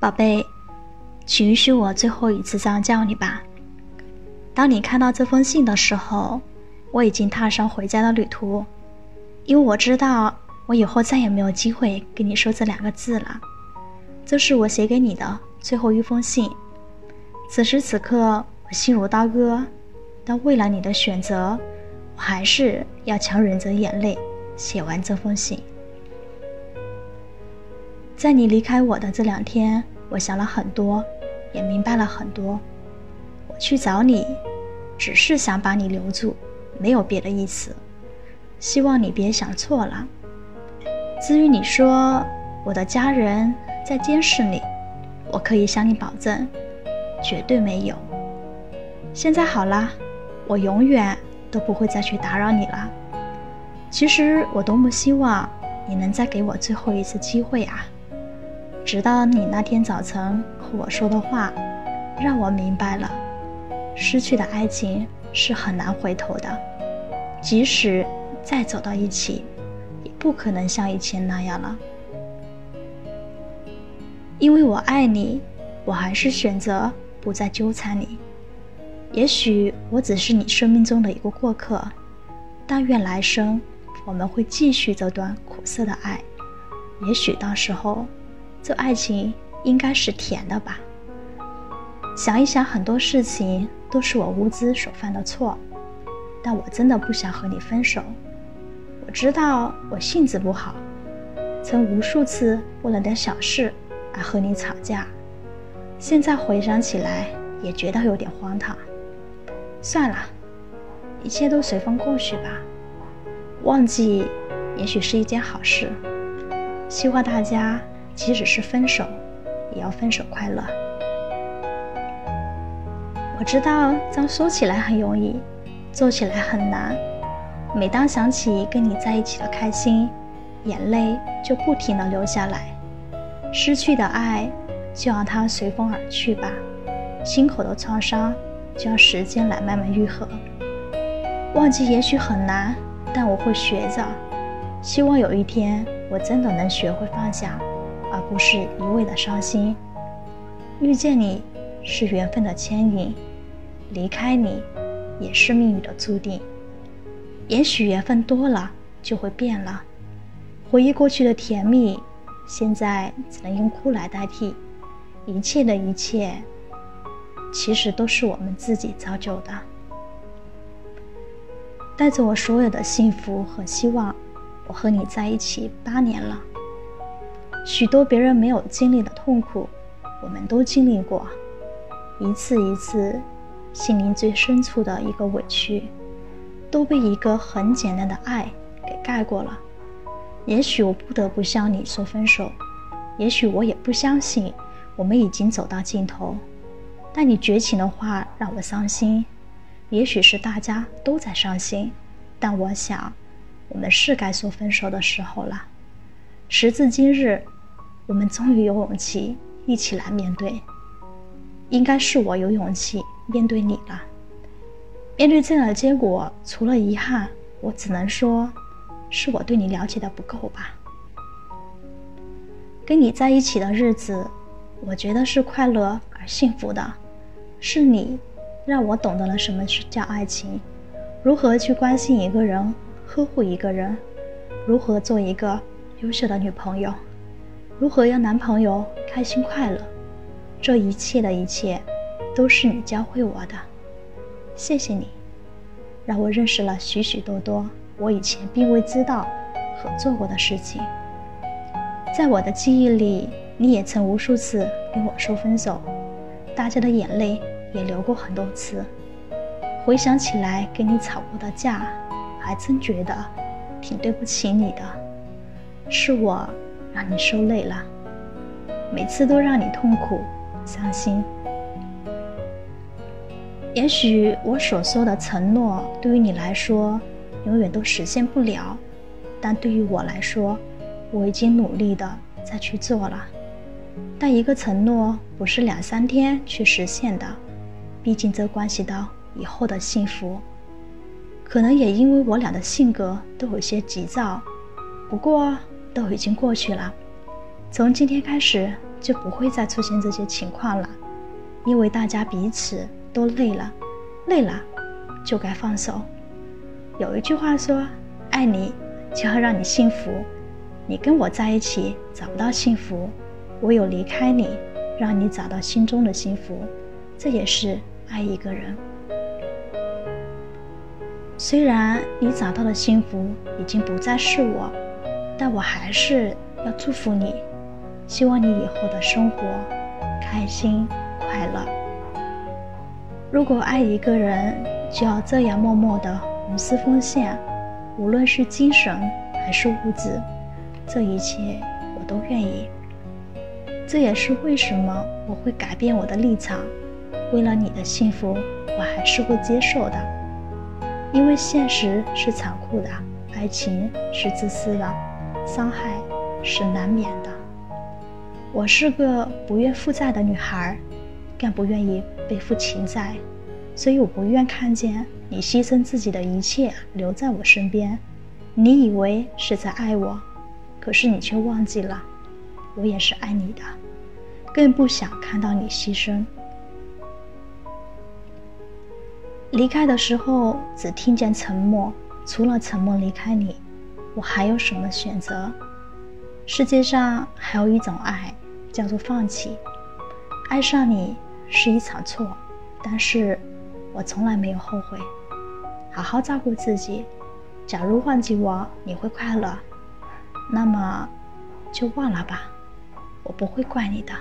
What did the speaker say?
宝贝，请允许我最后一次这样叫你吧。当你看到这封信的时候，我已经踏上回家的旅途，因为我知道我以后再也没有机会跟你说这两个字了。这是我写给你的最后一封信。此时此刻，我心如刀割，但为了你的选择，我还是要强忍着眼泪写完这封信。在你离开我的这两天，我想了很多，也明白了很多。我去找你，只是想把你留住，没有别的意思。希望你别想错了。至于你说我的家人在监视你，我可以向你保证。绝对没有。现在好了，我永远都不会再去打扰你了。其实我多么希望你能再给我最后一次机会啊！直到你那天早晨和我说的话，让我明白了，失去的爱情是很难回头的。即使再走到一起，也不可能像以前那样了。因为我爱你，我还是选择。不再纠缠你。也许我只是你生命中的一个过客，但愿来生我们会继续这段苦涩的爱。也许到时候，这爱情应该是甜的吧。想一想，很多事情都是我无知所犯的错，但我真的不想和你分手。我知道我性子不好，曾无数次为了点小事而和你吵架。现在回想起来，也觉得有点荒唐。算了，一切都随风过去吧。忘记，也许是一件好事。希望大家，即使是分手，也要分手快乐。我知道，这样说起来很容易，做起来很难。每当想起跟你在一起的开心，眼泪就不停的流下来。失去的爱。就让它随风而去吧，心口的创伤就让时间来慢慢愈合。忘记也许很难，但我会学着。希望有一天我真的能学会放下，而不是一味的伤心。遇见你是缘分的牵引，离开你也是命运的注定。也许缘分多了就会变了，回忆过去的甜蜜，现在只能用哭来代替。一切的一切，其实都是我们自己造就的。带着我所有的幸福和希望，我和你在一起八年了。许多别人没有经历的痛苦，我们都经历过。一次一次，心灵最深处的一个委屈，都被一个很简单的爱给盖过了。也许我不得不向你说分手，也许我也不相信。我们已经走到尽头，但你绝情的话让我伤心。也许是大家都在伤心，但我想，我们是该说分手的时候了。时至今日，我们终于有勇气一起来面对。应该是我有勇气面对你了。面对这样的结果，除了遗憾，我只能说，是我对你了解的不够吧。跟你在一起的日子。我觉得是快乐而幸福的，是你让我懂得了什么是叫爱情，如何去关心一个人，呵护一个人，如何做一个优秀的女朋友，如何让男朋友开心快乐，这一切的一切，都是你教会我的。谢谢你，让我认识了许许多多我以前并未知道和做过的事情，在我的记忆里。你也曾无数次跟我说分手，大家的眼泪也流过很多次。回想起来，跟你吵过的架，还真觉得挺对不起你的。是我让你受累了，每次都让你痛苦、伤心。也许我所说的承诺对于你来说永远都实现不了，但对于我来说，我已经努力的在去做了。但一个承诺不是两三天去实现的，毕竟这关系到以后的幸福。可能也因为我俩的性格都有些急躁，不过都已经过去了。从今天开始，就不会再出现这些情况了，因为大家彼此都累了，累了就该放手。有一句话说：“爱你就要让你幸福。”你跟我在一起找不到幸福，唯有离开你，让你找到心中的幸福。这也是爱一个人。虽然你找到的幸福已经不再是我，但我还是要祝福你。希望你以后的生活开心快乐。如果爱一个人就要这样默默的无私奉献，无论是精神还是物质，这一切我都愿意。这也是为什么我会改变我的立场。为了你的幸福，我还是会接受的。因为现实是残酷的，爱情是自私的，伤害是难免的。我是个不愿负债的女孩，更不愿意背负情债，所以我不愿看见你牺牲自己的一切留在我身边。你以为是在爱我，可是你却忘记了，我也是爱你的，更不想看到你牺牲。离开的时候只听见沉默，除了沉默离开你，我还有什么选择？世界上还有一种爱。叫做放弃，爱上你是一场错，但是我从来没有后悔。好好照顾自己。假如忘记我你会快乐，那么就忘了吧，我不会怪你的。